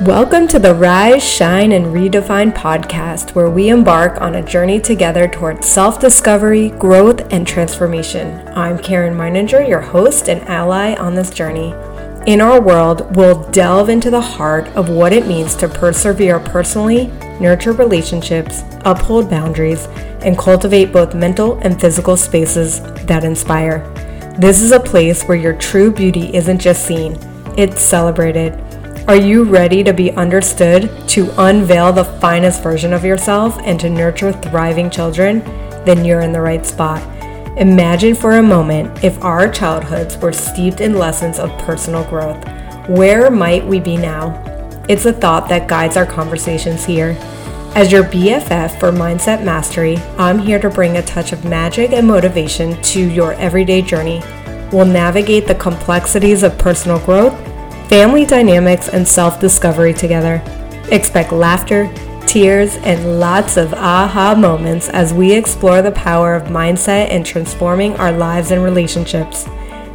Welcome to the Rise, Shine, and Redefine podcast, where we embark on a journey together towards self discovery, growth, and transformation. I'm Caryn Meininger, your host and ally on this journey. In our world, we'll delve into the heart of what it means to persevere personally, nurture relationships, uphold boundaries, and cultivate both mental and physical spaces that inspire. This is a place where your true beauty isn't just seen, it's celebrated. Are you ready to be understood, to unveil the finest version of yourself, and to nurture thriving children? Then you're in the right spot. Imagine for a moment if our childhoods were steeped in lessons of personal growth. Where might we be now? It's a thought that guides our conversations here. As your BFF for Mindset Mastery, I'm here to bring a touch of magic and motivation to your everyday journey. We'll navigate the complexities of personal growth family dynamics, and self discovery together. Expect laughter, tears, and lots of aha moments as we explore the power of mindset and transforming our lives and relationships.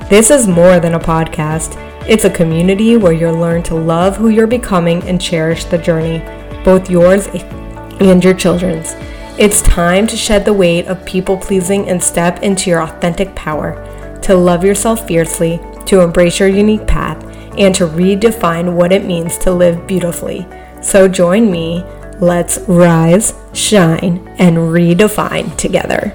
This is more than a podcast, it's a community where you'll learn to love who you're becoming and cherish the journey, both yours and your children's. It's time to shed the weight of people pleasing and step into your authentic power, to love yourself fiercely, to embrace your unique path and to redefine what it means to live beautifully. So join me. Let's rise, shine, and redefine together.